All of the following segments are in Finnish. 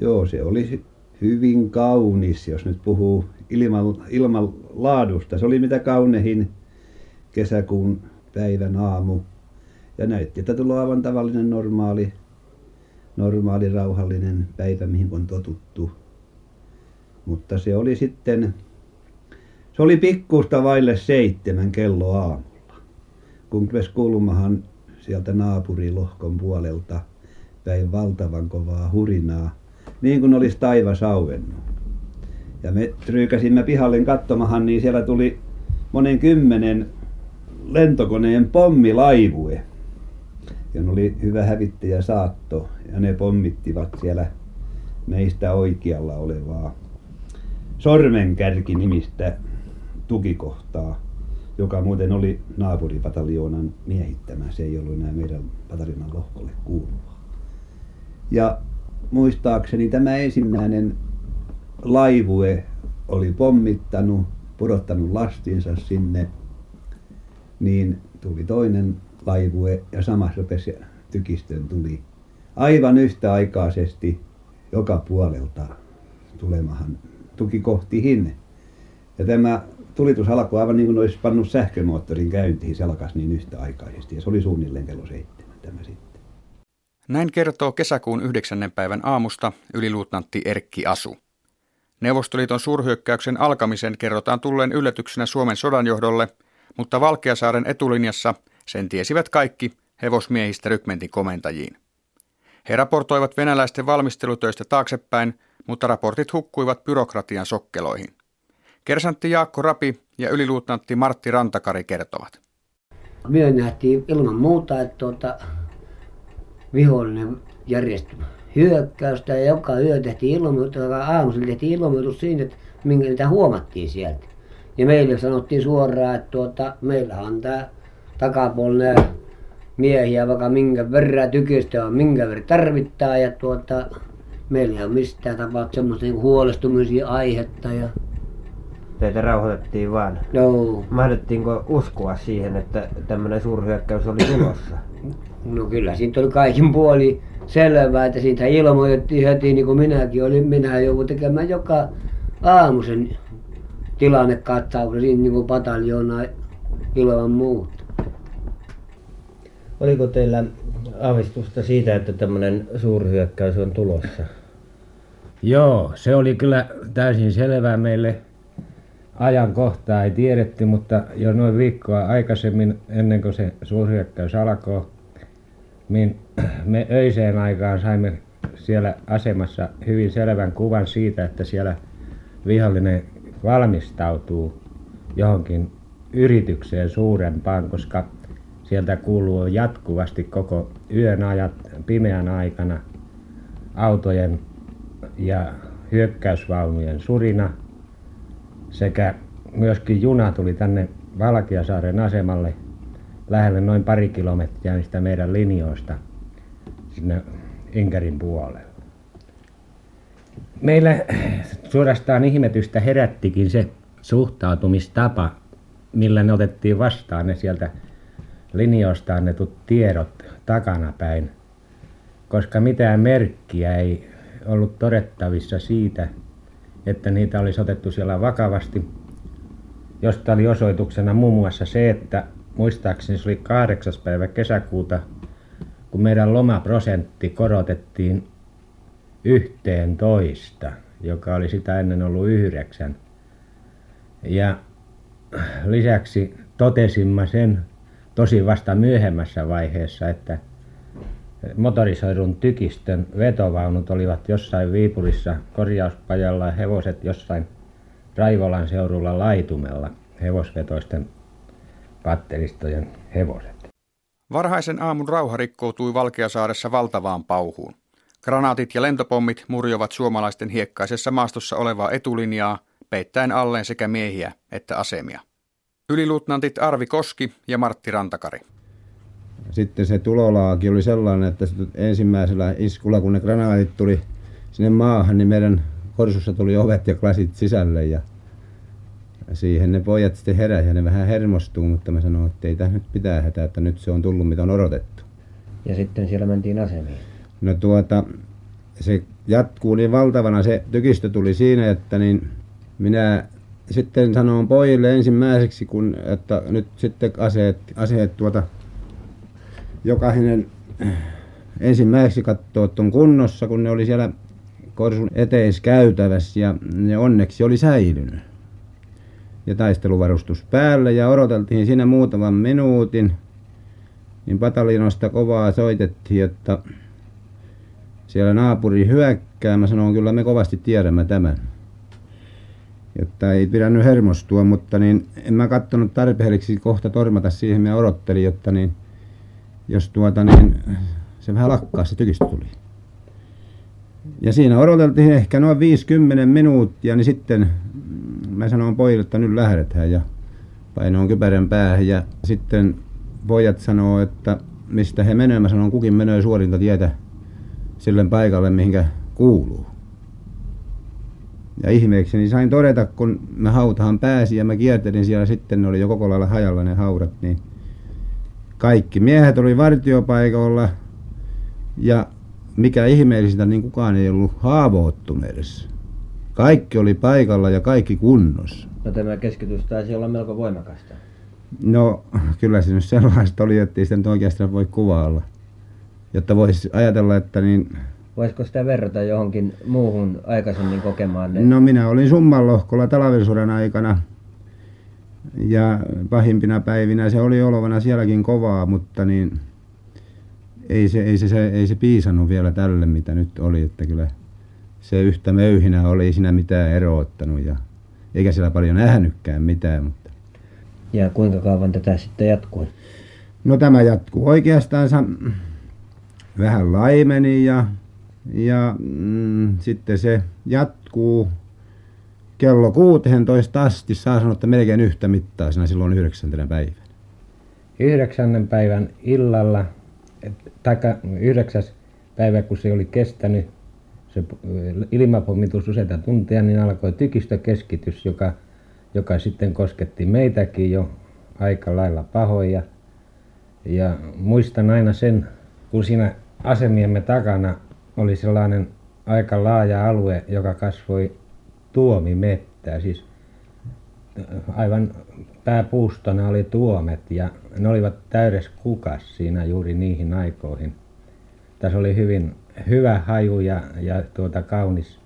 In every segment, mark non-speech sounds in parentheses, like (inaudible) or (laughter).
Joo, se oli hyvin kaunis, jos nyt puhuu ilman, ilman laadusta. Se oli mitä kaunehin kesäkuun päivän aamu. Ja näytti, että tulee aivan tavallinen normaali, normaali rauhallinen päivä, mihin on totuttu. Mutta se oli sitten, se oli pikkuista vaille seitsemän kello aamulla, kun rupesi kuulumahan sieltä naapurilohkon puolelta päin valtavan kovaa hurinaa, niin kuin olisi taivas auennut. Ja me tryykäsimme pihalle katsomahan, niin siellä tuli monen kymmenen lentokoneen pommilaivue. Ja ne oli hyvä hävittäjä saatto ja ne pommittivat siellä meistä oikealla olevaa Sormenkärki nimistä tukikohtaa, joka muuten oli naapuripataljoonan miehittämä. Se ei ollut enää meidän pataljonan lohkolle kuuluva. Ja muistaakseni tämä ensimmäinen laivue oli pommittanut, pudottanut lastinsa sinne, niin tuli toinen laivue ja samassa rupesi tykistön tuli aivan yhtäaikaisesti joka puolelta tulemahan tuki kohti Ja tämä tulitus alkoi aivan niin kuin olisi pannut sähkömoottorin käyntiin, se alkaisi niin yhtäaikaisesti ja se oli suunnilleen kello seitsemän tämä sitten. Näin kertoo kesäkuun yhdeksännen päivän aamusta yliluutnantti Erkki Asu. Neuvostoliiton suurhyökkäyksen alkamisen kerrotaan tulleen yllätyksenä Suomen sodanjohdolle, mutta Valkeasaaren etulinjassa sen tiesivät kaikki hevosmiehistä rykmentin komentajiin. He raportoivat venäläisten valmistelutöistä taaksepäin, mutta raportit hukkuivat byrokratian sokkeloihin. Kersantti Jaakko Rapi ja yliluutnantti Martti Rantakari kertovat. Me nähtiin ilman muuta, että tuota, vihollinen järjesti hyökkäystä ja joka yö tehtiin ilmoitus, aamusella tehtiin ilmoitus siinä, että minkä niitä huomattiin sieltä. Ja meille sanottiin suoraan, että tuota, meillä on tämä takapuolinen miehiä vaikka minkä verran tykistä on, minkä verran tarvittaa ja tuota, meillä ei ole mistään tapauksessa semmoista niin huolestumisia aihetta ja Teitä rauhoitettiin vaan. Joo. Mahdettiinko uskoa siihen, että tämmöinen suurhyökkäys oli tulossa? No kyllä siitä oli kaikin (laughs) puoli selvää, että siitä ilmoitettiin heti, niin kuin minäkin olin. Minä jouduin tekemään joka aamu sen tilannekatsauksen siinä niin kuin pataljoona ilman muuta. Oliko teillä aavistusta siitä, että tämmöinen suurhyökkäys on tulossa? Joo, se oli kyllä täysin selvää meille. Ajankohtaa ei tiedetty, mutta jo noin viikkoa aikaisemmin, ennen kuin se suurhyökkäys alkoi, niin (clears throat) me öiseen aikaan saimme siellä asemassa hyvin selvän kuvan siitä, että siellä vihollinen valmistautuu johonkin yritykseen suurempaan, koska sieltä kuuluu jatkuvasti koko yön ajat pimeän aikana autojen ja hyökkäysvaunujen surina. Sekä myöskin juna tuli tänne Valkeasaaren asemalle lähelle noin pari kilometriä niistä meidän linjoista sinne Inkerin puolelle. Meillä suorastaan ihmetystä herättikin se suhtautumistapa, millä ne otettiin vastaan ne sieltä linjoista annetut tiedot takanapäin, koska mitään merkkiä ei ollut todettavissa siitä, että niitä olisi otettu siellä vakavasti, josta oli osoituksena muun muassa se, että muistaakseni se oli kahdeksas päivä kesäkuuta, kun meidän lomaprosentti korotettiin yhteen toista, joka oli sitä ennen ollut yhdeksän. Ja lisäksi totesimme sen tosi vasta myöhemmässä vaiheessa, että motorisoidun tykistön vetovaunut olivat jossain Viipurissa korjauspajalla ja hevoset jossain Raivolan seudulla laitumella hevosvetoisten patteristojen hevoset. Varhaisen aamun rauha rikkoutui Valkeasaaressa valtavaan pauhuun. Granaatit ja lentopommit murjovat suomalaisten hiekkaisessa maastossa olevaa etulinjaa, peittäen alleen sekä miehiä että asemia. Yliluutnantit Arvi Koski ja Martti Rantakari. Sitten se tulolaaki oli sellainen, että ensimmäisellä iskulla, kun ne granaatit tuli sinne maahan, niin meidän korsussa tuli ovet ja klasit sisälle ja siihen ne pojat sitten heräsi ja ne vähän hermostuu, mutta mä sanoin, että ei tässä nyt pitää hätää, että nyt se on tullut mitä on odotettu. Ja sitten siellä mentiin asemiin. No tuota, se jatkuu niin valtavana se tykistö tuli siinä, että niin minä sitten sanoin pojille ensimmäiseksi, kun, että nyt sitten aseet, aseet tuota, jokainen ensimmäiseksi katsoo, että on kunnossa, kun ne oli siellä korsun eteiskäytävässä ja ne onneksi oli säilynyt. Ja taisteluvarustus päälle ja odoteltiin siinä muutaman minuutin. Niin pataljonosta kovaa soitettiin, että siellä naapuri hyökkää. Mä sanoin, kyllä me kovasti tiedämme tämän. Jotta ei pidä nyt hermostua, mutta niin en mä kattonut tarpeelliseksi kohta tormata siihen. Mä odottelin, jotta niin, jos tuota niin, se vähän lakkaa se tykistö tuli. Ja siinä odoteltiin ehkä noin 50 minuuttia, niin sitten mm, mä sanoin pojille, että nyt lähdetään ja painoin kypärän päähän ja sitten pojat sanoo, että mistä he menee. Mä sanon, kukin menee suorinta tietä sille paikalle, mihinkä kuuluu. Ja ihmeekseni sain todeta, kun mä hautahan pääsin ja mä kiertelin siellä sitten, ne oli jo koko lailla hajalla ne haudat, niin kaikki miehet oli vartiopaikoilla ja mikä ihmeellisintä, niin kukaan ei ollut haavoittunut edes. Kaikki oli paikalla ja kaikki kunnossa. No tämä keskitys taisi olla melko voimakasta. No kyllä se nyt sellaista oli, että ei sitä nyt oikeastaan voi kuvailla. Jotta voisi ajatella, että niin... Voisiko sitä verrata johonkin muuhun aikaisemmin kokemaan? No minä olin Summanlohkolla talvisodan aikana. Ja pahimpina päivinä se oli olevana sielläkin kovaa, mutta niin ei se, ei se, se, ei se piisannut vielä tälle, mitä nyt oli, että kyllä se yhtä möyhinä oli, ei siinä mitään eroottanut ja eikä siellä paljon nähnytkään mitään. Mutta... Ja kuinka kauan tätä sitten jatkui? No tämä jatkuu oikeastaan vähän laimeni ja, ja mm, sitten se jatkuu kello 16 asti, saa sanoa, että melkein yhtä mittaisena silloin yhdeksäntenä päivänä. Yhdeksännen päivän illalla taikka yhdeksäs päivä, kun se oli kestänyt se ilmapommitus useita tunteja, niin alkoi tykistökeskitys, joka, joka sitten kosketti meitäkin jo aika lailla pahoja. Ja muistan aina sen, kun siinä asemiemme takana oli sellainen aika laaja alue, joka kasvoi tuomimettää, siis aivan pääpuustona oli tuomet ja ne olivat täydessä kukas siinä juuri niihin aikoihin. Tässä oli hyvin hyvä haju ja, ja tuota kaunis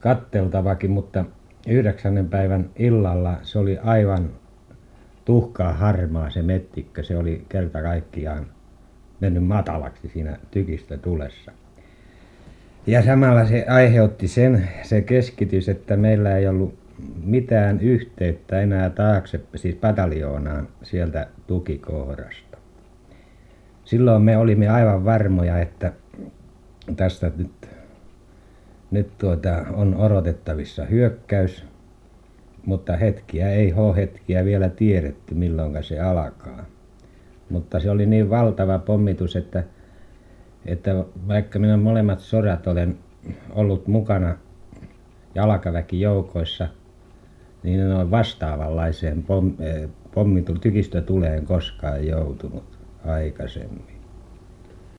katteltavakin, mutta yhdeksännen päivän illalla se oli aivan tuhkaa harmaa se mettikkö. Se oli kerta kaikkiaan mennyt matalaksi siinä tykistä tulessa. Ja samalla se aiheutti sen, se keskitys, että meillä ei ollut mitään yhteyttä enää taakse, siis pataljoonaan sieltä tukikohdasta. Silloin me olimme aivan varmoja, että tästä nyt, nyt tuota, on odotettavissa hyökkäys, mutta hetkiä ei ole hetkiä vielä tiedetty milloin se alkaa. Mutta se oli niin valtava pommitus, että, että vaikka minä molemmat sodat olen ollut mukana jalkaväkijoukoissa, niin ole vastaavanlaiseen pom, eh, koskaan joutunut aikaisemmin.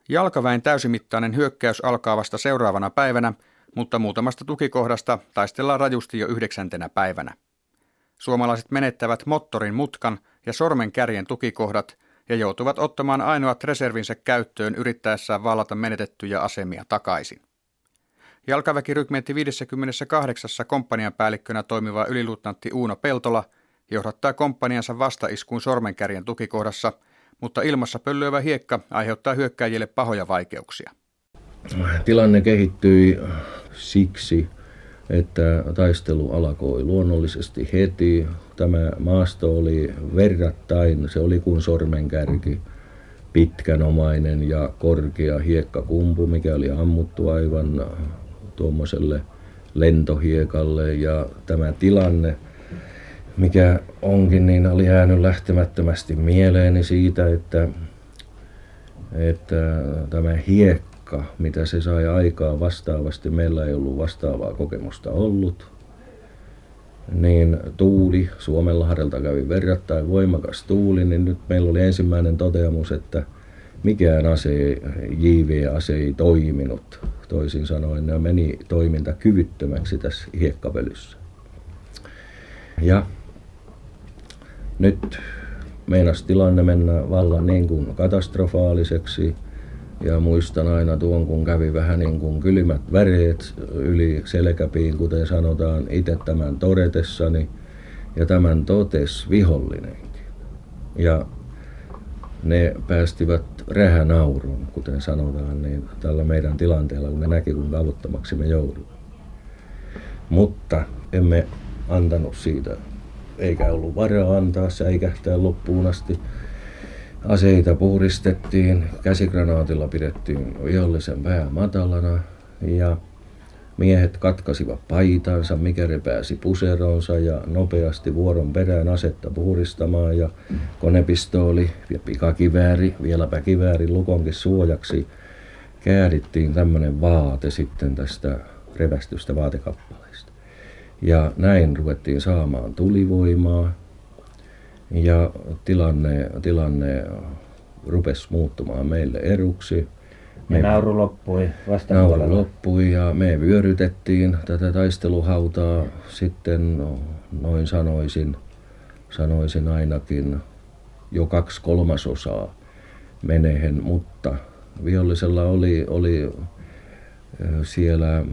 Jalkaväen täysimittainen hyökkäys alkaa vasta seuraavana päivänä, mutta muutamasta tukikohdasta taistellaan rajusti jo yhdeksäntenä päivänä. Suomalaiset menettävät moottorin mutkan ja sormen kärjen tukikohdat ja joutuvat ottamaan ainoat reservinsä käyttöön yrittäessään vallata menetettyjä asemia takaisin. Jalkaväkirykmentti 58. komppanian päällikkönä toimiva yliluutnantti Uuno Peltola johdattaa komppaniansa vastaiskuun sormenkärjen tukikohdassa, mutta ilmassa pöllöivä hiekka aiheuttaa hyökkäjille pahoja vaikeuksia. Tilanne kehittyi siksi, että taistelu alkoi luonnollisesti heti. Tämä maasto oli verrattain, se oli kuin sormenkärki, pitkänomainen ja korkea hiekkakumpu, mikä oli ammuttu aivan tuommoiselle lentohiekalle. Ja tämä tilanne, mikä onkin, niin oli jäänyt lähtemättömästi mieleeni siitä, että, että tämä hiekka, mitä se sai aikaa vastaavasti, meillä ei ollut vastaavaa kokemusta ollut, niin tuuli, Suomenlahdelta kävi verrattain voimakas tuuli, niin nyt meillä oli ensimmäinen toteamus, että mikään ase, JV-ase ei toiminut toisin sanoen, ne meni toiminta kyvyttömäksi tässä hiekkapölyssä. Ja nyt meinas tilanne mennä vallan niin kuin katastrofaaliseksi. Ja muistan aina tuon, kun kävi vähän niin kuin kylmät väreet yli selkäpiin, kuten sanotaan itse tämän todetessani. Ja tämän totes vihollinenkin. Ja ne päästivät rähänaurun, kuten sanotaan, niin tällä meidän tilanteella, kun ne näki, kuinka avuttomaksi me joudumme. Mutta emme antanut siitä, eikä ollut varaa antaa säikähtää loppuun asti. Aseita puhdistettiin, käsigranaatilla pidettiin vihollisen pää matalana ja Miehet katkasivat paitansa, mikä repääsi puseronsa ja nopeasti vuoron perään asetta puhdistamaan ja konepistooli ja pikakivääri, vieläpä kivääri lukonkin suojaksi käärittiin tämmöinen vaate sitten tästä revästystä vaatekappaleesta. Ja näin ruvettiin saamaan tulivoimaa ja tilanne, tilanne rupesi muuttumaan meille eruksi me, nauru loppui vasta Nauru loppui ja me vyörytettiin tätä taisteluhautaa. Sitten no, noin sanoisin, sanoisin ainakin jo kaksi kolmasosaa menehen, mutta vihollisella oli, oli siellä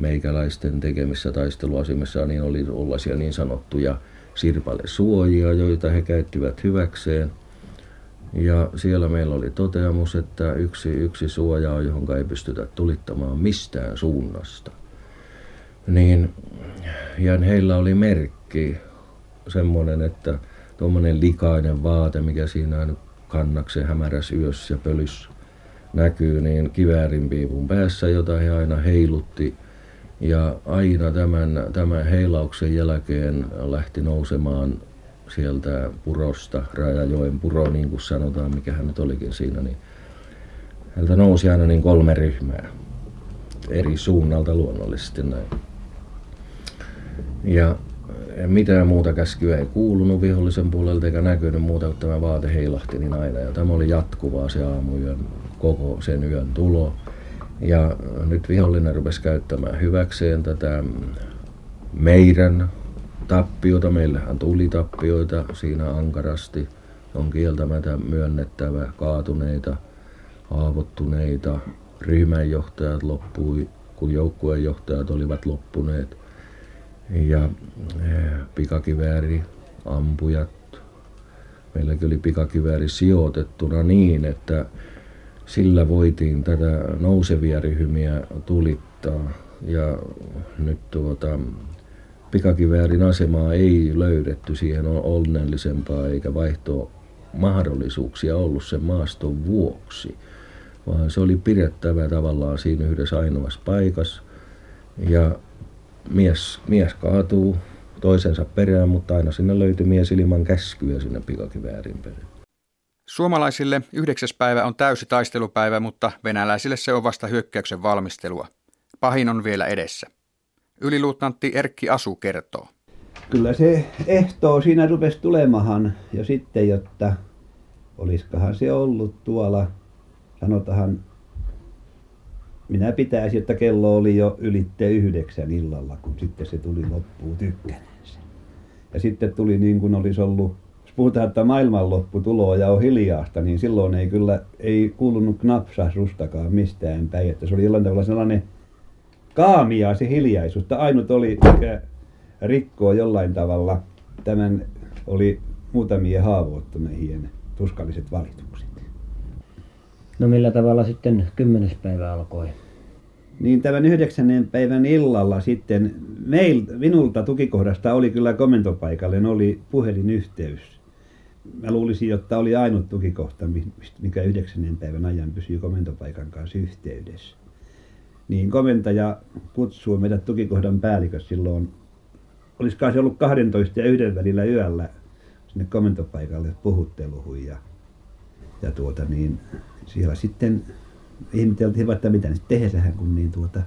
meikäläisten tekemissä taisteluasemissa niin oli ollaisia niin sanottuja sirpale suojia, joita he käyttivät hyväkseen – ja siellä meillä oli toteamus, että yksi, yksi suoja on, johon ei pystytä tulittamaan mistään suunnasta. Niin, ja heillä oli merkki, semmoinen, että tuommoinen likainen vaate, mikä siinä nyt kannaksen hämäräs yössä ja pölys näkyy, niin kiväärin piipun päässä, jota he aina heilutti. Ja aina tämän, tämän heilauksen jälkeen lähti nousemaan sieltä purosta, Rajajoen puro niin kuin sanotaan, mikä hän nyt olikin siinä, niin häneltä nousi aina niin kolme ryhmää eri suunnalta luonnollisesti näin. Ja mitään muuta käskyä ei kuulunut vihollisen puolelta eikä näkynyt muuta kuin tämä vaate heilahti niin aina. Ja tämä oli jatkuvaa se aamuyön, koko sen yön tulo. Ja nyt vihollinen rupesi käyttämään hyväkseen tätä meidän tappiota. Meillähän tuli tappioita siinä ankarasti. On kieltämättä myönnettävä kaatuneita, haavoittuneita. Ryhmänjohtajat loppui, kun joukkueenjohtajat olivat loppuneet. Ja eh, pikakivääri, ampujat. Meilläkin oli pikakivääri sijoitettuna niin, että sillä voitiin tätä nousevia ryhmiä tulittaa. Ja nyt tuota, pikakiväärin asemaa ei löydetty, siihen on onnellisempaa eikä vaihtoa mahdollisuuksia ollut sen maaston vuoksi, vaan se oli pidettävä tavallaan siinä yhdessä ainoassa paikassa. Ja mies, mies kaatuu toisensa perään, mutta aina sinne löytyi mies ilman käskyä sinne pikakiväärin perään. Suomalaisille yhdeksäs päivä on täysi taistelupäivä, mutta venäläisille se on vasta hyökkäyksen valmistelua. Pahin on vielä edessä. Yliluutnantti Erkki Asu kertoo. Kyllä se ehtoo siinä rupesi tulemahan jo sitten, jotta oliskohan se ollut tuolla, sanotahan, minä pitäisin, että kello oli jo ylitte yhdeksän illalla, kun sitten se tuli loppuun tykkänensä. Ja sitten tuli niin kuin olisi ollut, jos puhutaan, että maailmanloppu tuloa ja on hiljaasta, niin silloin ei kyllä, ei kuulunut knapsahdustakaan mistään päin, että se oli jollain tavalla sellainen kaamia se hiljaisuus. Ainut oli, mikä rikkoo jollain tavalla tämän, oli muutamien haavoittuneiden tuskalliset valitukset. No millä tavalla sitten kymmenes päivä alkoi? Niin tämän yhdeksännen päivän illalla sitten meil, minulta tukikohdasta oli kyllä komentopaikalle, oli puhelinyhteys. Mä luulisin, että oli ainut tukikohta, mikä yhdeksännen päivän ajan pysyy komentopaikan kanssa yhteydessä niin komentaja kutsui meidät tukikohdan päälliköksi silloin. Olisikohan se ollut kahdentoista ja yhden välillä yöllä sinne komentopaikalle puhutteluun ja ja tuota niin siellä sitten ihmeteltiin että mitä nyt tehdään kun niin tuota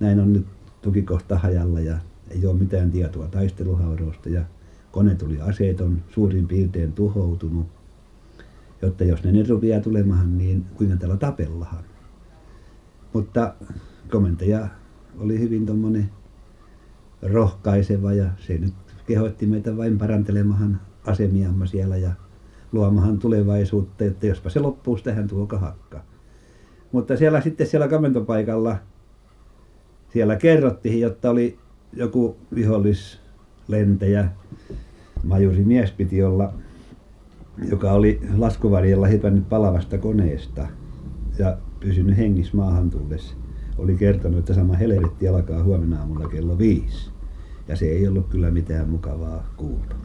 näin on nyt tukikohta hajalla ja ei ole mitään tietoa taisteluhaudoista ja kone tuli aseeton suurin piirtein tuhoutunut jotta jos ne nyt rupeaa tulemaan niin kuinka täällä tapellaan mutta komentaja oli hyvin tuommoinen rohkaiseva ja se nyt kehotti meitä vain parantelemaan asemiamme siellä ja luomahan tulevaisuutta, että jospa se loppuisi tähän tuo kahakka. Mutta siellä sitten siellä komentopaikalla siellä kerrottiin, jotta oli joku vihollislentäjä, majuri mies piti olla, joka oli laskuvarjella hypännyt palavasta koneesta ja pysynyt hengissä maahan tullessa. Oli kertonut, että sama helvetti alkaa huomenna aamulla kello viisi. Ja se ei ollut kyllä mitään mukavaa kuulta.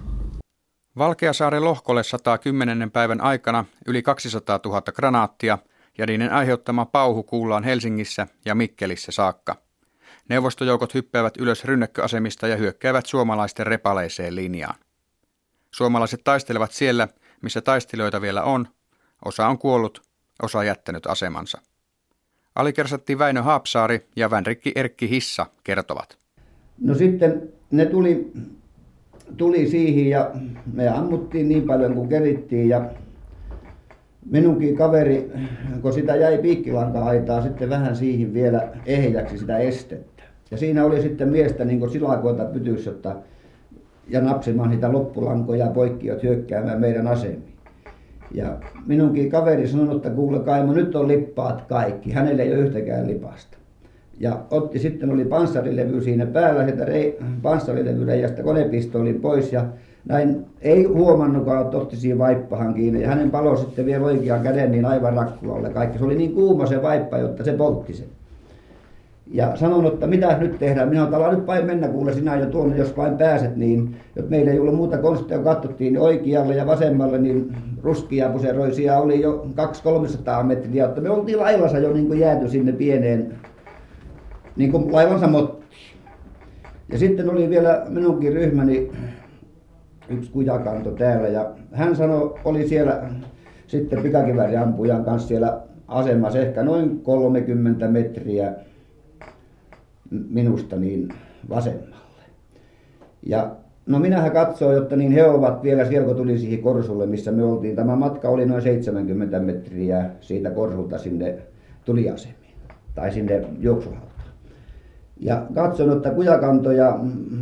Valkeasaaren lohkolle 110. päivän aikana yli 200 000 granaattia ja niiden aiheuttama pauhu kuullaan Helsingissä ja Mikkelissä saakka. Neuvostojoukot hyppäävät ylös rynnäkköasemista ja hyökkäävät suomalaisten repaleiseen linjaan. Suomalaiset taistelevat siellä, missä taistelijoita vielä on. Osa on kuollut, osa jättänyt asemansa. Alikersatti Väinö Haapsaari ja Vänrikki Erkki Hissa kertovat. No sitten ne tuli, tuli siihen ja me ammuttiin niin paljon kuin kerittiin ja minunkin kaveri, kun sitä jäi piikkilanka-aitaa sitten vähän siihen vielä ehjäksi sitä estettä. Ja siinä oli sitten miestä niin silakoita pytyssä, ja napsimaan niitä loppulankoja poikkiot hyökkäämään meidän asemiin. Ja minunkin kaveri sanoi, että kuule Kaimo, nyt on lippaat kaikki. Hänelle ei ole yhtäkään lipasta. Ja otti sitten, oli panssarilevy siinä päällä, sieltä rei, panssarilevyreijästä konepistoolin pois ja näin ei huomannutkaan, että otti siihen vaippahan kiinni. Ja hänen palo sitten vielä oikean käden niin aivan rakkulalle kaikki. Se oli niin kuuma se vaippa, jotta se poltti sen. Ja sanon, että mitä nyt tehdään. Minä olen nyt vain mennä kuule sinä jo tuonne, jos vain pääset. Niin, että meillä ei ollut muuta konstia, kun katsottiin niin oikealle ja vasemmalle, niin ruskia puseroisia oli jo 200-300 metriä. Että me oltiin laivassa jo niin kuin jääty sinne pieneen niin kuin laivansa mottiin. Ja sitten oli vielä minunkin ryhmäni yksi kujakanto täällä ja hän sanoi, oli siellä sitten pikakivääriampujan kanssa siellä asemassa ehkä noin 30 metriä minusta niin vasemmalle. Ja no minähän katsoin, että niin he ovat vielä siellä, kun tuli siihen korsulle, missä me oltiin. Tämä matka oli noin 70 metriä siitä korsulta sinne tuliasemiin tai sinne juoksuhautaan. Ja katson, että kujakanto ja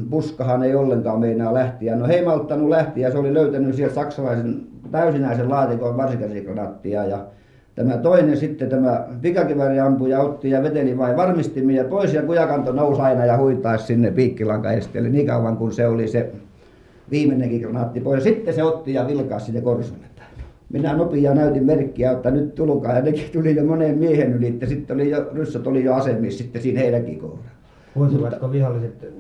puskahan ei ollenkaan meinaa lähtiä. No he ei se oli löytänyt sieltä saksalaisen täysinäisen laatikon varsikäsikranaattia ja Tämä toinen sitten, tämä pikakivääriampuja otti ja veteli vain varmistimia pois ja kujakanto nousi aina ja huitaisi sinne piikkilankaesteelle niin kauan kuin se oli se viimeinenkin granaatti pois. Sitten se otti ja vilkaisi sinne korsulle. Minä nopia näytin merkkiä, että nyt tulkaa ja nekin tuli jo moneen miehen yli, että sitten oli jo, ryssät oli jo asemissa sitten siinä heidänkin kohdalla. Huusivatko viholliset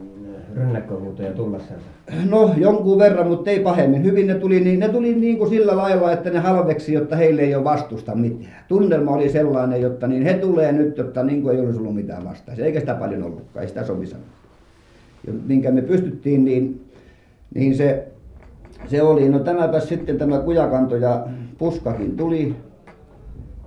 rynnäkköhuutoja tullessansa? No jonkun verran, mutta ei pahemmin. Hyvin ne tuli, niin, ne tuli niin kuin sillä lailla, että ne halveksi, jotta heille ei ole vastusta mitään. Tunnelma oli sellainen, jotta niin he tulee nyt, jotta niin kuin ei olisi ollut mitään vastaista. Eikä sitä paljon ollutkaan, ei sitä sovi sanoa. Minkä me pystyttiin, niin, niin se, se oli, no tämäpä sitten tämä kujakanto ja puskakin tuli.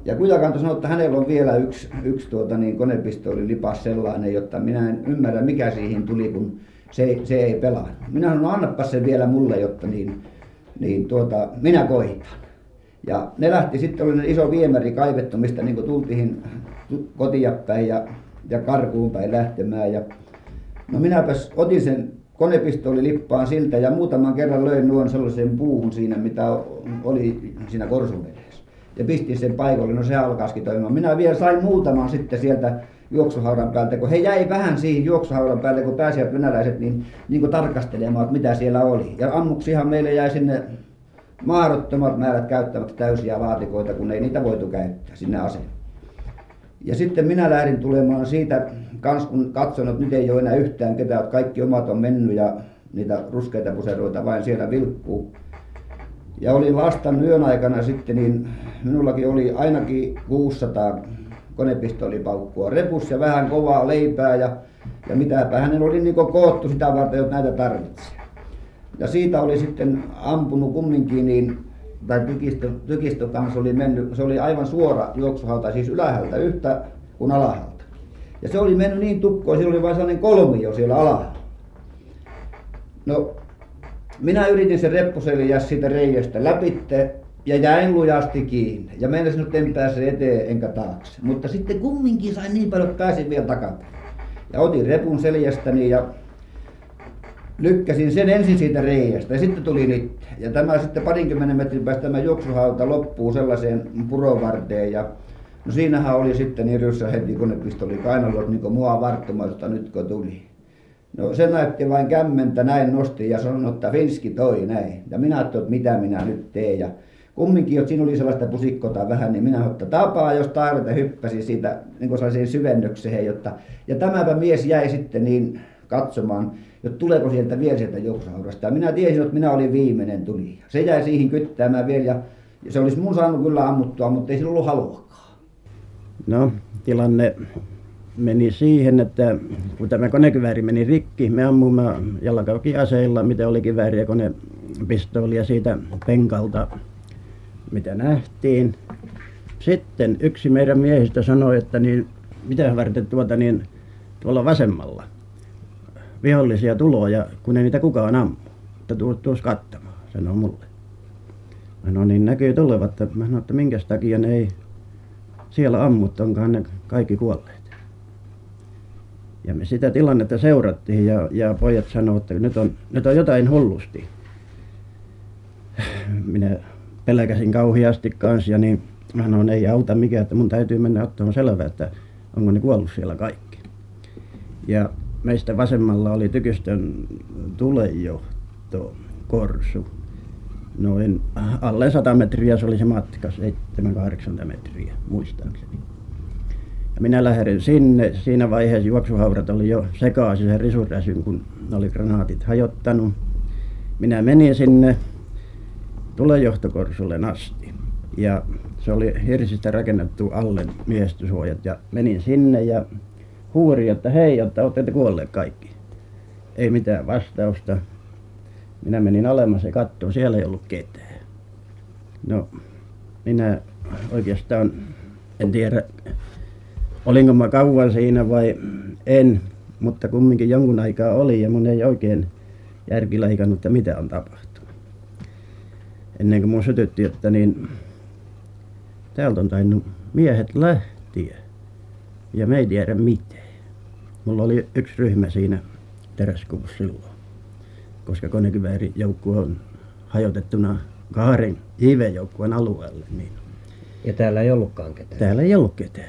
Ja Kujakanto sanoi, että hänellä on vielä yksi, yksi tuota, niin konepistooli lipas sellainen, jotta minä en ymmärrä mikä siihen tuli, kun se, se ei pelaa. Minä sanoin, no annapa se vielä mulle, jotta niin, niin tuota, minä koitan. Ja ne lähti sitten, oli iso viemäri kaivettu, mistä niin tultiin kotia päin ja, ja karkuun päin lähtemään. Ja, no minäpäs otin sen konepistoolilippaan siltä ja muutaman kerran löin nuon sellaisen puuhun siinä, mitä oli siinä korsun ja pistin sen paikalle, no se alkaisikin toimimaan. Minä vielä sain muutaman sitten sieltä juoksuhaudan päältä, kun he jäi vähän siihen juoksuhaudan päälle, kun pääsivät venäläiset niin, niin kuin tarkastelemaan, että mitä siellä oli. Ja ammuksihan meille jäi sinne mahdottomat määrät käyttämättä täysiä laatikoita, kun ei niitä voitu käyttää sinne aseen. Ja sitten minä lähdin tulemaan siitä, kans kun katson, että nyt ei ole enää yhtään ketään, että kaikki omat on mennyt ja niitä ruskeita puseroita vain siellä vilkkuu. Ja olin vastannut yön aikana sitten, niin minullakin oli ainakin 600 konepistoolipaukkua repussa ja vähän kovaa leipää ja, ja mitäpä hänen oli niin koottu sitä varten, että näitä tarvitsee. Ja siitä oli sitten ampunut kumminkin niin, tai tykistö, tykistö kanssa oli mennyt, se oli aivan suora juoksuhalta, siis ylähältä yhtä kuin alahalta. Ja se oli mennyt niin tukkoon, siellä oli vain sellainen kolmio siellä alhaalla. No minä yritin sen reppuselin siitä reiästä läpitte ja jäin lujasti kiinni. Ja meinasin, että en pääse eteen enkä taakse. Mutta sitten kumminkin sain niin paljon, että pääsin vielä takapäin. Ja otin repun seljestäni ja lykkäsin sen ensin siitä reiästä ja sitten tuli nyt. Ja tämä sitten parinkymmenen metrin päästä tämä juoksuhauta loppuu sellaiseen purovarteen ja no siinähän oli sitten Irjussa heti konepistoli kainalot niin mua varttumasta nyt kun tuli. No se näytti vain kämmentä, näin nosti ja sanoi, että Finski toi näin. Ja minä ajattelin, että mitä minä nyt teen. Ja kumminkin, että siinä oli sellaista pusikkota vähän, niin minä että tapaa, jos taivata hyppäsi siitä niin sellaiseen syvennykseen. Jotta, ja tämäpä mies jäi sitten niin katsomaan, että tuleeko sieltä vielä sieltä juoksuhaudasta. Ja minä tiesin, että minä olin viimeinen tuli. Se jäi siihen kyttäämään vielä ja se olisi mun saanut kyllä ammuttua, mutta ei sillä ollut haluakaan. No, tilanne meni siihen, että kun tämä konekivääri meni rikki, me ammumme jalkaukiaseilla, mitä oli kivääri ja konepistoolia siitä penkalta, mitä nähtiin. Sitten yksi meidän miehistä sanoi, että niin, mitä varten tuota niin, tuolla vasemmalla vihollisia tuloja, kun ei niitä kukaan ammu. Että tuo tuossa katsomaan, sanoi mulle. No niin näkyy tulevat, että mä sanoin, että minkä takia ne ei siellä ammut, onkohan ne kaikki kuolleet. Ja me sitä tilannetta seurattiin ja, ja pojat sanoivat, että nyt on, nyt on jotain hullusti. Minä pelkäsin kauheasti kanssa ja niin mä sanoin, ei auta mikään, että mun täytyy mennä ottamaan selvää, että onko ne kuollut siellä kaikki. Ja meistä vasemmalla oli tykystön tulenjohto korsu. Noin alle 100 metriä se oli se matka, 7-80 metriä muistaakseni. Ja minä lähdin sinne. Siinä vaiheessa juoksuhaudat oli jo sekaisin sen risuräsyn, kun oli granaatit hajottanut. Minä menin sinne tulenjohtokorsulle asti. Ja se oli hirsistä rakennettu alle miestysuojat ja menin sinne ja huuri, että hei, että olette kuolleet kaikki. Ei mitään vastausta. Minä menin alemmas ja katsoin, siellä ei ollut ketään. No, minä oikeastaan en tiedä, olinko mä kauan siinä vai en, mutta kumminkin jonkun aikaa oli ja mun ei oikein järki leikannut, että mitä on tapahtunut. Ennen kuin mun sytytti, että niin täältä on tainnut miehet lähteä ja me ei tiedä mitään. Mulla oli yksi ryhmä siinä teräskuvussa silloin, koska konekiväärijoukkue on hajotettuna kahden IV-joukkueen alueelle. Niin Ja täällä ei ollutkaan ketään? täällä ei ollut ketään.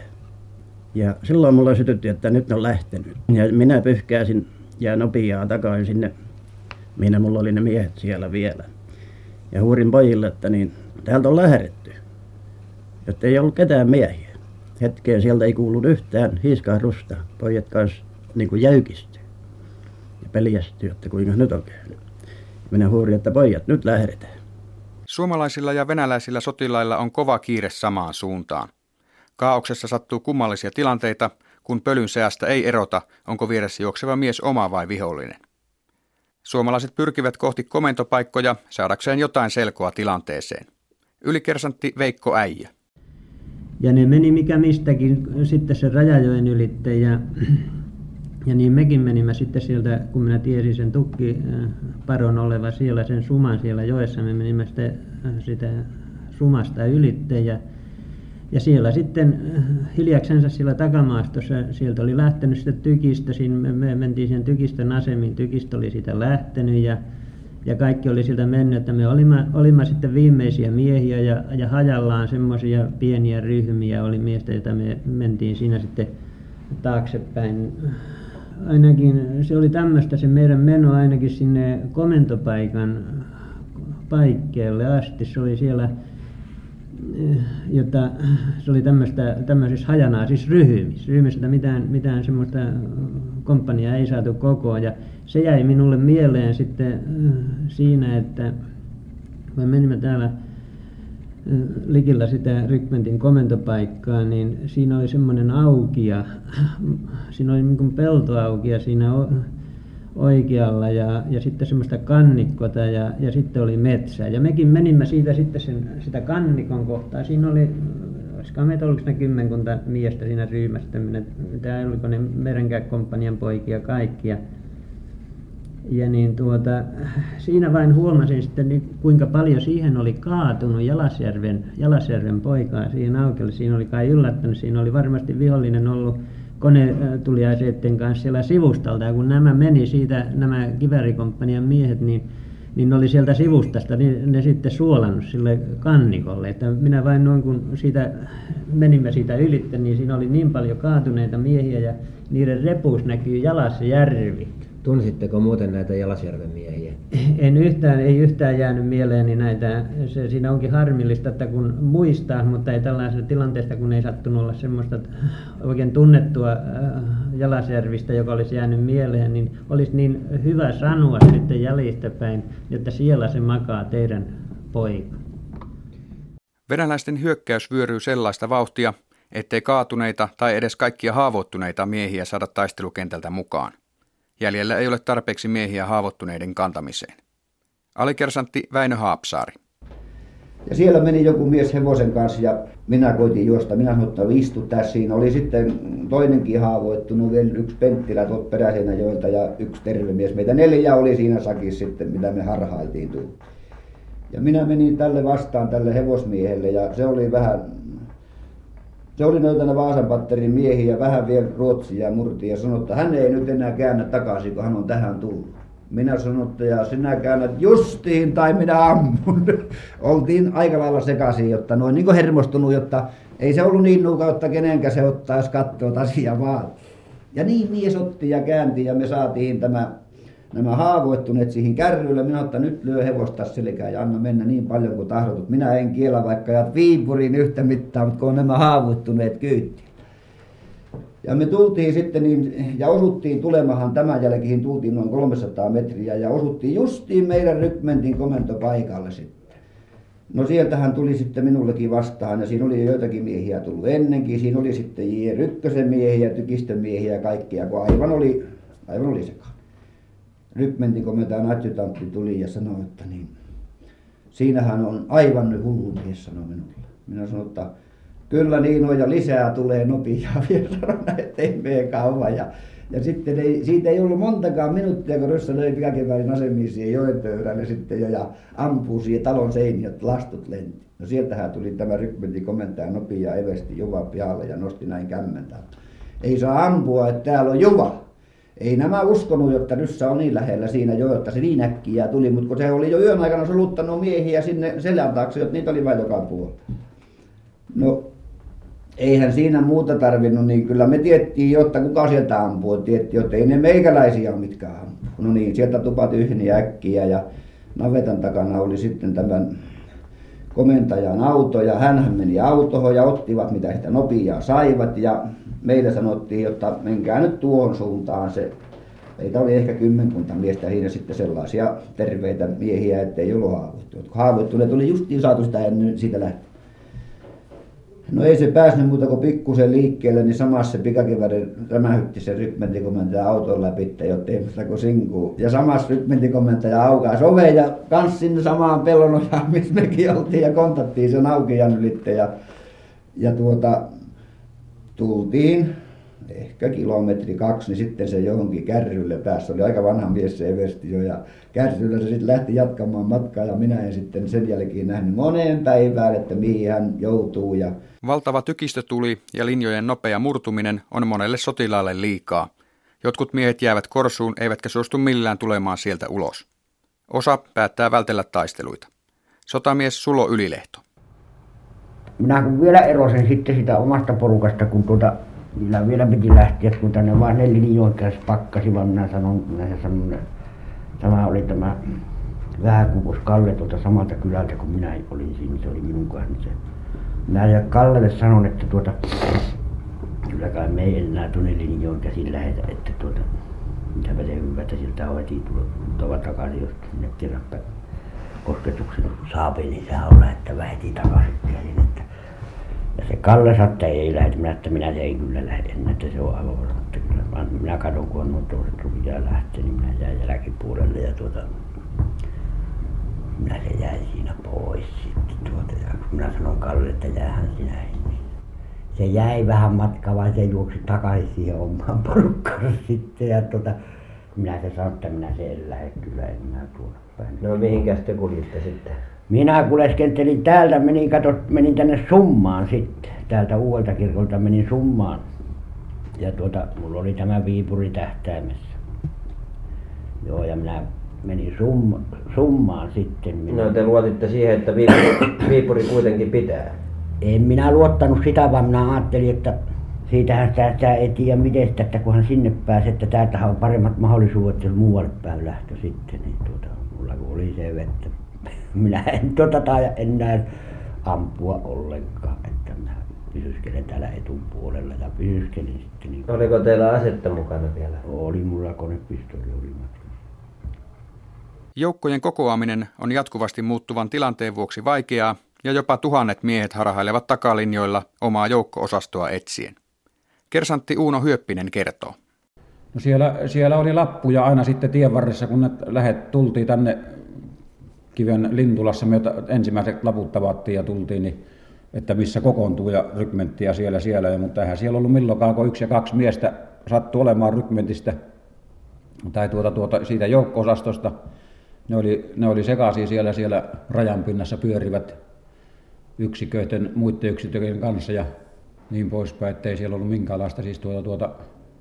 Ja silloin mulla sytytti, että nyt ne on lähtenyt. Ja minä pyyhkäisin ja nopeaa takaisin sinne, minä mulla oli ne miehet siellä vielä. Ja huurin pojille, että niin täältä on lähdetty. Että ei ollut ketään miehiä. Hetkeen sieltä ei kuulunut yhtään hiiskahdusta. Pojat kanssa niin kuin jäykistyi ja peljästyi, että kuinka nyt on käynyt. Minä huurin, että pojat, nyt lähdetään. Suomalaisilla ja venäläisillä sotilailla on kova kiire samaan suuntaan. Kaauksessa sattuu kummallisia tilanteita, kun pölyn seasta ei erota, onko vieressä juokseva mies oma vai vihollinen. Suomalaiset pyrkivät kohti komentopaikkoja saadakseen jotain selkoa tilanteeseen. Ylikersantti Veikko Äijä. Ja ne meni mikä mistäkin sitten se Rajajoen ylitte ja, ja niin mekin menimme sitten sieltä, kun minä tiesin sen tukkiparon olevan siellä, sen suman siellä joessa, me menimme sitten sitä sumasta ylitte ja ja siellä sitten hiljaksensa siellä takamaastossa, sieltä oli lähtenyt sitten tykistä, siinä me mentiin sen tykistön asemiin, tykistö oli siitä lähtenyt ja ja kaikki oli sieltä mennyt, että me olimme, olimme sitten viimeisiä miehiä ja, ja hajallaan semmoisia pieniä ryhmiä oli miestä, joita me mentiin siinä sitten taaksepäin. Ainakin se oli tämmöistä se meidän meno ainakin sinne komentopaikan paikkeelle asti. Se oli siellä jota se oli tämmöistä, tämmöisissä hajanaisissa ryhmissä, että mitään, mitään semmoista komppania ei saatu kokoon. Ja se jäi minulle mieleen sitten siinä, että me menimme täällä likillä sitä rykmentin komentopaikkaa, niin siinä oli semmoinen aukia, (laughs) siinä oli niin peltoaukia siinä oikealla ja, ja sitten semmoista kannikkota ja, ja sitten oli metsää. Ja mekin menimme siitä sitten sen, sitä kannikon kohtaa. Siinä oli, olisikohan meitä oliko ne kymmenkunta miestä siinä ryhmässä, mitä oliko ne komppanian poikia kaikki. Ja, ja niin tuota, siinä vain huomasin sitten niin kuinka paljon siihen oli kaatunut Jalasjärven, Jalasjärven poikaa siihen Aukelle. Siinä oli kai yllättänyt, siinä oli varmasti vihollinen ollut konetuliaseiden kanssa siellä sivustalta ja kun nämä meni siitä, nämä kiväärikomppanian miehet, niin niin ne oli sieltä sivustasta niin ne sitten suolannut sille kannikolle. Että minä vain noin kun siitä, menimme siitä ylitte, niin siinä oli niin paljon kaatuneita miehiä ja niiden repuus näkyy jalassa järvi. Tunsitteko muuten näitä Jalasjärven miehiä? En yhtään, ei yhtään jäänyt mieleeni näitä. Se, siinä onkin harmillista, että kun muistaa, mutta ei tällaisesta tilanteesta, kun ei sattunut olla semmoista oikein tunnettua äh, Jalasjärvistä, joka olisi jäänyt mieleen, niin olisi niin hyvä sanoa sitten jäljistä päin, että siellä se makaa teidän poika. Venäläisten hyökkäys vyöryy sellaista vauhtia, ettei kaatuneita tai edes kaikkia haavoittuneita miehiä saada taistelukentältä mukaan. Jäljellä ei ole tarpeeksi miehiä haavoittuneiden kantamiseen. Alikersantti Väinö Haapsaari. Ja siellä meni joku mies hevosen kanssa ja minä koitin juosta. Minä sanoin, että istu tässä. Siinä oli sitten toinenkin haavoittunut, vielä yksi Penttilä tuolta Peräsenäjoelta ja yksi terve mies. Meitä neljä oli siinä sakissa sitten, mitä me harhailtiin tullut. Ja minä menin tälle vastaan, tälle hevosmiehelle ja se oli vähän se oli löytänyt Vaasan patterin miehiä vähän vielä Ruotsia ja murti ja sanoi, että hän ei nyt enää käännä takaisin, kun hän on tähän tullut. Minä sanoin, että ja sinä käännät justiin tai minä ammun. (laughs) Oltiin aika lailla sekaisin, jotta noin niin hermostunut, jotta ei se ollut niin nuuka, että kenenkä se ottaa, jos katsoo asiaa vaan. Ja niin mies otti ja käänti ja me saatiin tämä nämä haavoittuneet siihen kärrylle. Minä että nyt lyö hevosta selkään ja anna mennä niin paljon kuin tahdotut. Minä en kiellä vaikka ja Viipuriin yhtä mittaa, mutta kun on nämä haavoittuneet kyytti. Ja me tultiin sitten niin, ja osuttiin tulemahan tämän jälkeen, tultiin noin 300 metriä ja osuttiin justiin meidän rykmentin komentopaikalle sitten. No sieltähän tuli sitten minullekin vastaan ja siinä oli joitakin miehiä tullut ennenkin. Siinä oli sitten J. Rykkösen miehiä, tykistön miehiä ja kaikkia, kun aivan oli, aivan oli sekaan rykmentin komentajan adjutantti tuli ja sanoi, että niin, siinähän on aivan nyt hullu mies, sanoi minulle. Minä sanoin, että kyllä niin on ja lisää tulee nopeaa (laughs) vielä, että ei mene kauan. Ja, ja sitten ei, siitä ei ollut montakaan minuuttia, kun Ryssä löi pikakiväärin asemiin siihen joen töyrälle sitten jo ja ampuu siihen talon seiniä, että lastut lenti. No sieltähän tuli tämä rykmentin komentaja nopea evesti Juva pihalle ja nosti näin kämmentä. Ei saa ampua, että täällä on Juva ei nämä uskonut, jotta Ryssä on niin lähellä siinä jo, että se niin äkkiä tuli, mutta kun se oli jo yön aikana soluttanut miehiä sinne selän taakse, että niitä oli vain joka puolella. No, eihän siinä muuta tarvinnut, niin kyllä me tiettiin jo, että kuka sieltä ampuu. Tiettiin, että ei ne meikäläisiä ole mitkä ampuu. No niin, sieltä tupa tyhni äkkiä ja navetan takana oli sitten tämän komentajan auto ja hän meni autoon ja ottivat mitä sitä nopeaa saivat ja meille sanottiin, että menkää nyt tuohon suuntaan se Meitä oli ehkä kymmenkunta miestä siinä sitten sellaisia terveitä miehiä, ettei ollut haavoittuneet. Kun haavoittuneet oli justiin saatu sitä ennen siitä lähteä. No ei se päässyt muuta kuin pikkusen liikkeelle, niin samassa se pikakiväri rämähytti se rykmentikomentaja auton läpi, jotta ei muuta kuin sinkuu. Ja samassa rykmentikomentaja aukaisi oven ja kans sinne samaan pellon missä mekin oltiin ja kontattiin sen aukijan ylitte. Ja, ja tuota, tultiin ehkä kilometri kaksi, niin sitten se johonkin kärrylle pääsi. Se oli aika vanha mies se Eversti jo ja kärryllä se sitten lähti jatkamaan matkaa ja minä en sitten sen jälkeen nähnyt moneen päivään, että mihin hän joutuu. Ja... Valtava tykistö tuli ja linjojen nopea murtuminen on monelle sotilaalle liikaa. Jotkut miehet jäävät korsuun eivätkä suostu millään tulemaan sieltä ulos. Osa päättää vältellä taisteluita. Sotamies Sulo Ylilehto minä kun vielä erosin sitten sitä omasta porukasta, kun tuota, minä vielä piti lähteä, kun tänne vain ne linjoittaisi pakkasi, vaan minä sanon, minä sanon, tämä oli tämä Vähäkuukos Kalle tuolta samalta kylältä, kun minä olin siinä, se oli minun kanssa. Niin se, minä ja Kallelle sanon, että tuota, kyllä kai me ei enää tuonne linjoon käsin lähetä, että tuota, mitäpä se hyvätä siltä on heti tulla takaisin, jos sinne kerran kosketuksen saapi, niin sehän on lähettävä heti takaisin käsin. Että ja se Kalle että ei lähde. Minä että minä ei kyllä lähde enää, että se on aivan varma. Että kyllä vaan minä katson, kun on nuo toiset rupeaa lähteä, niin minä jäin jälkipuolelle ja tuota, minä se jäin siinä pois sitten tuota. Ja minä sanon Kalle, että jäähän sinä niin se jäi vähän matkaa, vaan se juoksi takaisin siihen omaan (laughs) porukkaan sitten. Ja tuota, minä se sanoin että minä se en lähde kyllä enää tuonne päin No mihinkäs te kuljitte sitten? minä kuljeskentelin täältä menin kato menin tänne Summaan sitten. Täältä Uudelta kirkolta menin Summaan. Ja tuota minulla oli tämä Viipuri tähtäimessä. Joo ja minä menin - Summaan sitten. Minä No te luotitte siihen, että Viipuri, Viipuri kuitenkin pitää. en minä luottanut sitä vaan minä ajattelin että siitähän sitä sitä ei tiedä miten sitä että kunhan sinne pääsee että täältähän on paremmat mahdollisuudet jos muualle päin lähtö sitten niin tuota minulla kun oli se vettä (laughs) minä en tuota taida enää ampua ollenkaan että minä pysyskelen täällä etupuolella ja pysyskelin sitten niin Oliko teillä asetta mukana vielä? oli minulla konepistooli oli matkassa Joukkojen kokoaminen on jatkuvasti muuttuvan tilanteen vuoksi vaikeaa ja jopa tuhannet miehet harhailevat takalinjoilla omaa joukko-osastoa etsien. Kersantti Uuno Hyöppinen kertoo. No siellä, siellä oli lappuja aina sitten tien varressa, kun ne lähet, tultiin tänne Kiven Lintulassa, me ensimmäiset laput tavattiin ja tultiin, niin että missä kokoontuu ja rykmenttiä siellä siellä. Ja, mutta eihän siellä ollut milloinkaan, kun yksi ja kaksi miestä sattui olemaan rykmentistä tai tuota, tuota, siitä joukko-osastosta. Ne oli, ne oli sekaisin siellä, siellä rajan pinnassa pyörivät yksiköiden, muiden yksiköiden kanssa ja niin poispäin, ettei siellä ollut minkäänlaista siis tuota, tuota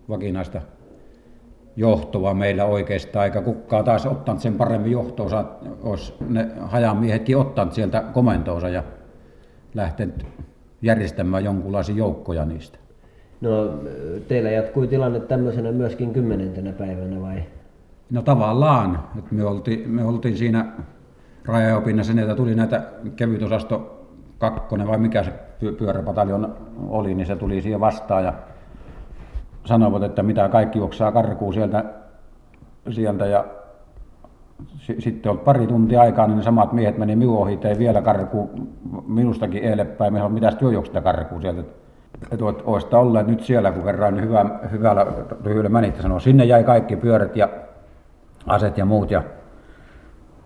vakinaista johtoa meillä oikeastaan, eikä kukaan taas ottanut sen paremmin johtoonsa, olisi ne hajamiehetkin ottanut sieltä komentoonsa ja lähtenyt järjestämään jonkunlaisia joukkoja niistä. No teillä jatkui tilanne tämmöisenä myöskin kymmenentenä päivänä vai? No tavallaan, että me oltiin, me oltiin siinä rajaopinnassa, että tuli näitä kevytosasto kakkonen vai mikä se pyöräpataljon oli, niin se tuli siihen vastaan ja sanovat, että mitä kaikki juoksaa karkuun sieltä, sieltä ja sitten on pari tuntia aikaa, niin ne samat miehet meni minun ohi, ei vielä karkuun minustakin eilepäin. Me mitä työ juoksista karkuun sieltä. Että olisitte olleet nyt siellä, kun kerran niin hyvä, hyvällä lyhyellä menitte sanoa. Sinne jäi kaikki pyörät ja aset ja muut ja,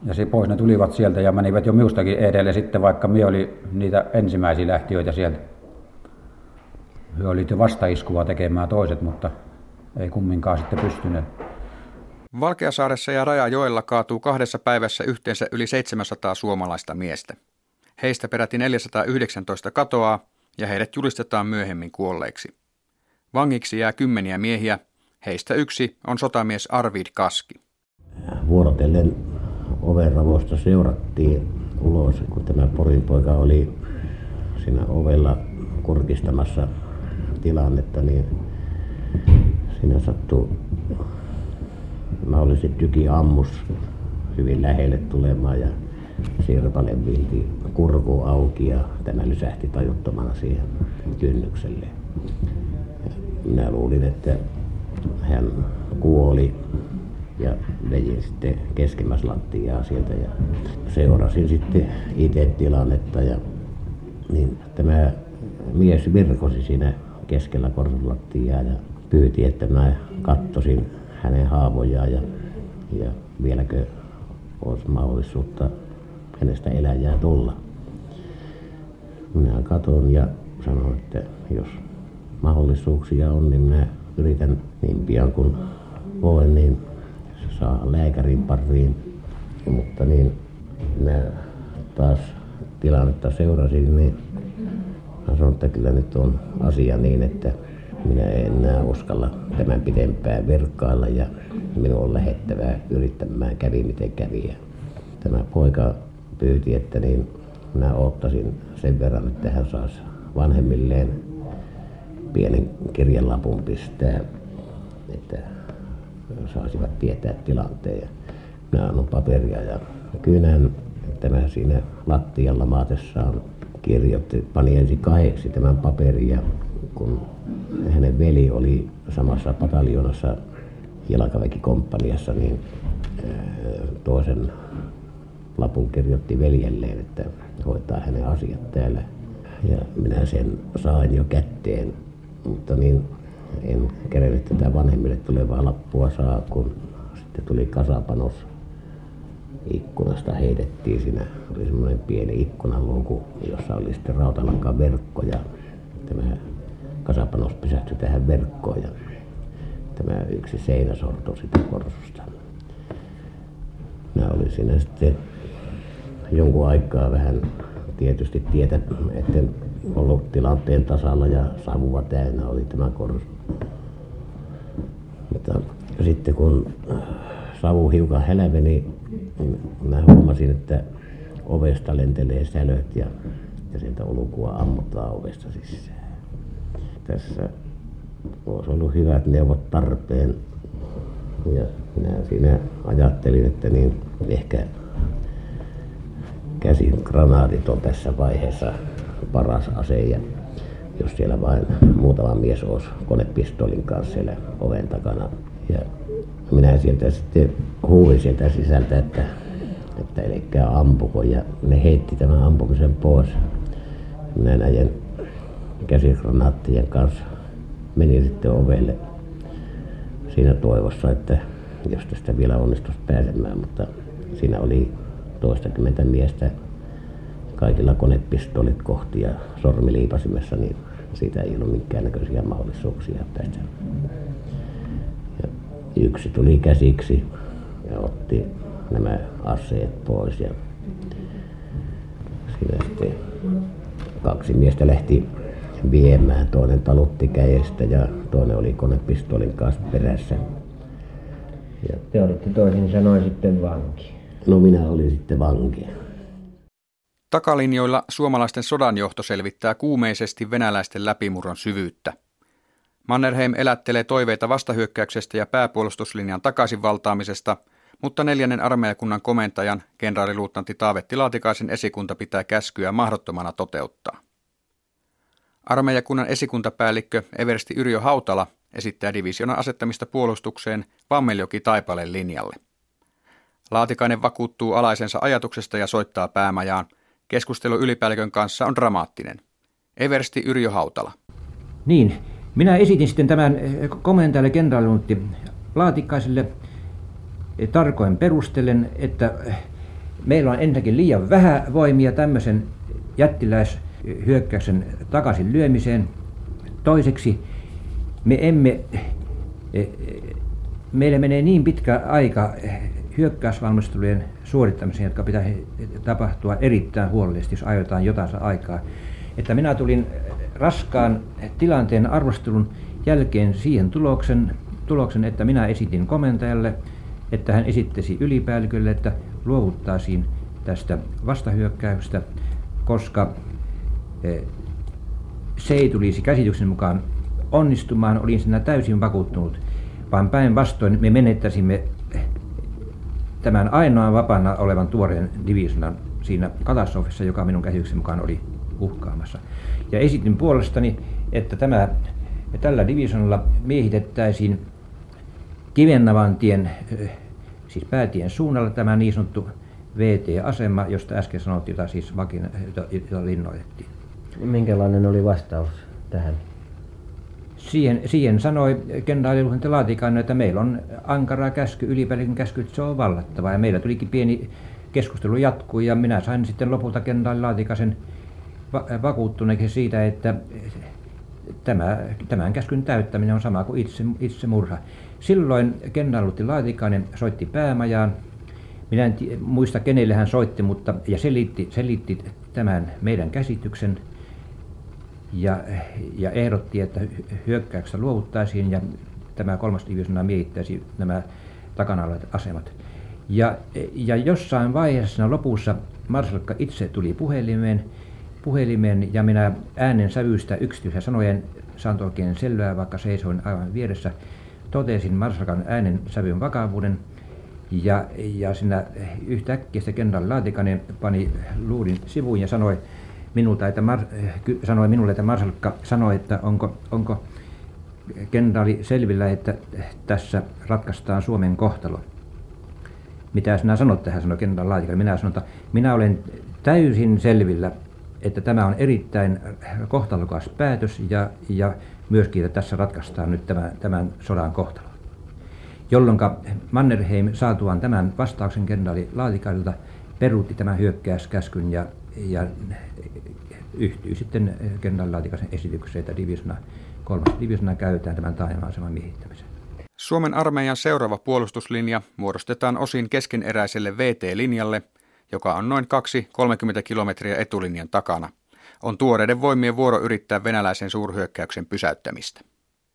ja se pois ne tulivat sieltä ja menivät jo minustakin edelle sitten, vaikka minä oli niitä ensimmäisiä lähtiöitä sieltä. He olivat jo vastaiskua tekemään toiset, mutta ei kumminkaan sitten pystyneet. Valkeasaaressa ja Rajajoella kaatuu kahdessa päivässä yhteensä yli 700 suomalaista miestä. Heistä peräti 419 katoaa ja heidät julistetaan myöhemmin kuolleiksi. Vangiksi jää kymmeniä miehiä, heistä yksi on sotamies Arvid Kaski. Vuorotellen ovenravosta seurattiin ulos, kun tämä Porin poika oli siinä ovella kurkistamassa tilannetta, niin siinä sattui mahdollisesti tyki ammus hyvin lähelle tulemaan ja Sirpale vilti kurku auki ja tämä lysähti tajuttomana siihen kynnykselle. Ja minä luulin, että hän kuoli ja vedin sitten keskemmäs lattiaa sieltä ja seurasin sitten itse tilannetta ja niin tämä mies virkosi siinä keskellä korsulattiaa ja pyyti, että mä kattosin hänen haavojaan ja, ja vieläkö olisi mahdollisuutta hänestä eläjää tulla. Minä katon ja sanon, että jos mahdollisuuksia on, niin minä yritän niin pian kuin voin, niin saa lääkärin pariin. Mutta niin minä taas tilannetta seurasin, niin mä sanoin, että kyllä nyt on asia niin, että minä en enää uskalla tämän pidempään verkkailla ja minun on lähettävää yrittämään kävi miten kävi. Tämä poika pyyti, että niin minä ottaisin sen verran, että hän saisi vanhemmilleen pienen kirjelapun pistää, että saisivat tietää tilanteen. Minä annan paperia ja kynän tämä siinä lattialla maatessaan kirjoitti, pani ensin kahdeksi tämän paperin ja kun hänen veli oli samassa pataljonassa jalkaväkikomppaniassa, niin toisen lapun kirjoitti veljelleen, että hoitaa hänen asiat täällä. Ja minä sen sain jo kätteen, mutta niin en kerennyt tätä vanhemmille tulevaa lappua saa, kun sitten tuli kasapanos ikkunasta heitettiin siinä. Oli semmoinen pieni ikkunaluuku, jossa oli sitten rautalankan verkko ja tämä kasapanos pysähtyi tähän verkkoon. Ja tämä yksi seinäsorto sitä korsusta. Minä olin siinä sitten jonkun aikaa vähän tietysti tietä, etten ollut tilanteen tasalla ja savua täynnä oli tämä korsu. Mutta sitten kun savu hiukan hälveni, niin mä huomasin, että ovesta lentelee sälöt ja, ja sieltä ulkoa ammutaan ovesta sisään. Tässä olisi ollut hyvät neuvot tarpeen. Ja minä siinä ajattelin, että niin ehkä käsigranaatit on tässä vaiheessa paras ase. Ja jos siellä vain muutama mies olisi konepistolin kanssa siellä oven takana. Ja minä sieltä sitten huuin sieltä sisältä, että, että älkää ampuko. Ja ne heitti tämän ampumisen pois. Minä näin käsikranaattien kanssa menin sitten ovelle siinä toivossa, että jos tästä vielä onnistuisi pääsemään, mutta siinä oli toistakymmentä miestä kaikilla konepistolit kohti ja sormiliipasimessa, niin siitä ei ollut minkäännäköisiä mahdollisuuksia päästä. Yksi tuli käsiksi ja otti nämä aseet pois ja siinä sitten kaksi miestä lähti viemään. Toinen talutti kädestä ja toinen oli konepistolin kanssa perässä. Ja te olitte toisin sanoen sitten vanki. No minä olin sitten vanki. Takalinjoilla suomalaisten sodanjohto selvittää kuumeisesti venäläisten läpimurron syvyyttä. Mannerheim elättelee toiveita vastahyökkäyksestä ja pääpuolustuslinjan takaisin valtaamisesta, mutta neljännen armeijakunnan komentajan, kenraaliluutnantti Taavetti Laatikaisen esikunta pitää käskyä mahdottomana toteuttaa. Armeijakunnan esikuntapäällikkö Eversti Yrjö Hautala esittää divisionan asettamista puolustukseen Vammeljoki Taipaleen linjalle. Laatikainen vakuuttuu alaisensa ajatuksesta ja soittaa päämajaan. Keskustelu ylipäällikön kanssa on dramaattinen. Eversti Yrjö Hautala. Niin, minä esitin sitten tämän eh, komentajalle kenraalinuutti Laatikaiselle eh, tarkoin perustellen, että eh, meillä on ensinnäkin liian vähän voimia tämmöisen jättiläis hyökkäyksen takaisin lyömiseen. Toiseksi me emme, meille menee niin pitkä aika hyökkäysvalmistelujen suorittamiseen, jotka pitää tapahtua erittäin huolellisesti, jos aiotaan jotain aikaa. Että minä tulin raskaan tilanteen arvostelun jälkeen siihen tuloksen, tuloksen, että minä esitin komentajalle, että hän esittäisi ylipäällikölle, että luovuttaisiin tästä vastahyökkäyksestä, koska se ei tulisi käsityksen mukaan onnistumaan, olin siinä täysin vakuuttunut, vaan päinvastoin me menettäisimme tämän ainoan vapaana olevan tuoreen divisionan siinä katastrofissa, joka minun käsityksen mukaan oli uhkaamassa. Ja esitin puolestani, että tämä, tällä divisionalla miehitettäisiin Kivennavantien, siis päätien suunnalla tämä niin sanottu VT-asema, josta äsken sanottiin, jota siis vakina, jota, jota linnoitettiin. Minkälainen oli vastaus tähän? Siihen, siihen sanoi kenraali Luhente Laatikainen, että meillä on ankara käsky, ylipäällikön käsky, että se on vallattava. Ja meillä tulikin pieni keskustelu jatkuu ja minä sain sitten lopulta kenraali Laatikaisen vakuuttuneeksi siitä, että tämä, tämän käskyn täyttäminen on sama kuin itse, itse murha. Silloin kenraali Laatikainen soitti päämajaan. Minä en muista kenelle hän soitti, mutta ja selitti, selitti tämän meidän käsityksen ja, ja ehdotti, että hyökkäyksestä luovuttaisiin ja tämä kolmas divisioona miehittäisi nämä takana olevat asemat. Ja, ja jossain vaiheessa lopussa Marsalkka itse tuli puhelimeen, puhelimeen ja minä äänen sävystä yksityisen sanojen saanut oikein selvää, vaikka seisoin aivan vieressä. Totesin Marsalkan äänen sävyn vakavuuden ja, ja siinä yhtäkkiä se kenraali Laatikainen pani luudin sivuun ja sanoi, minulta, että Mar, sanoi minulle, että Marsalkka sanoi, että onko, onko kenraali selvillä, että tässä ratkaistaan Suomen kohtalo. Mitä sinä sanot tähän, sanoi kenraali Laatikainen. Minä sanon, että minä olen täysin selvillä, että tämä on erittäin kohtalokas päätös ja, ja myöskin, että tässä ratkaistaan nyt tämän, tämän sodan kohtalo. Jolloin Mannerheim saatuaan tämän vastauksen kenraali Laatikaiselta peruutti tämän hyökkäyskäskyn ja, ja yhtyy sitten kenraali Laatikaisen esitykseen, että divisiona, kolmas divisiona käytetään tämän taajama-aseman miehittämiseen. Suomen armeijan seuraava puolustuslinja muodostetaan osin keskeneräiselle VT-linjalle, joka on noin 2-30 kilometriä etulinjan takana. On tuoreiden voimien vuoro yrittää venäläisen suurhyökkäyksen pysäyttämistä.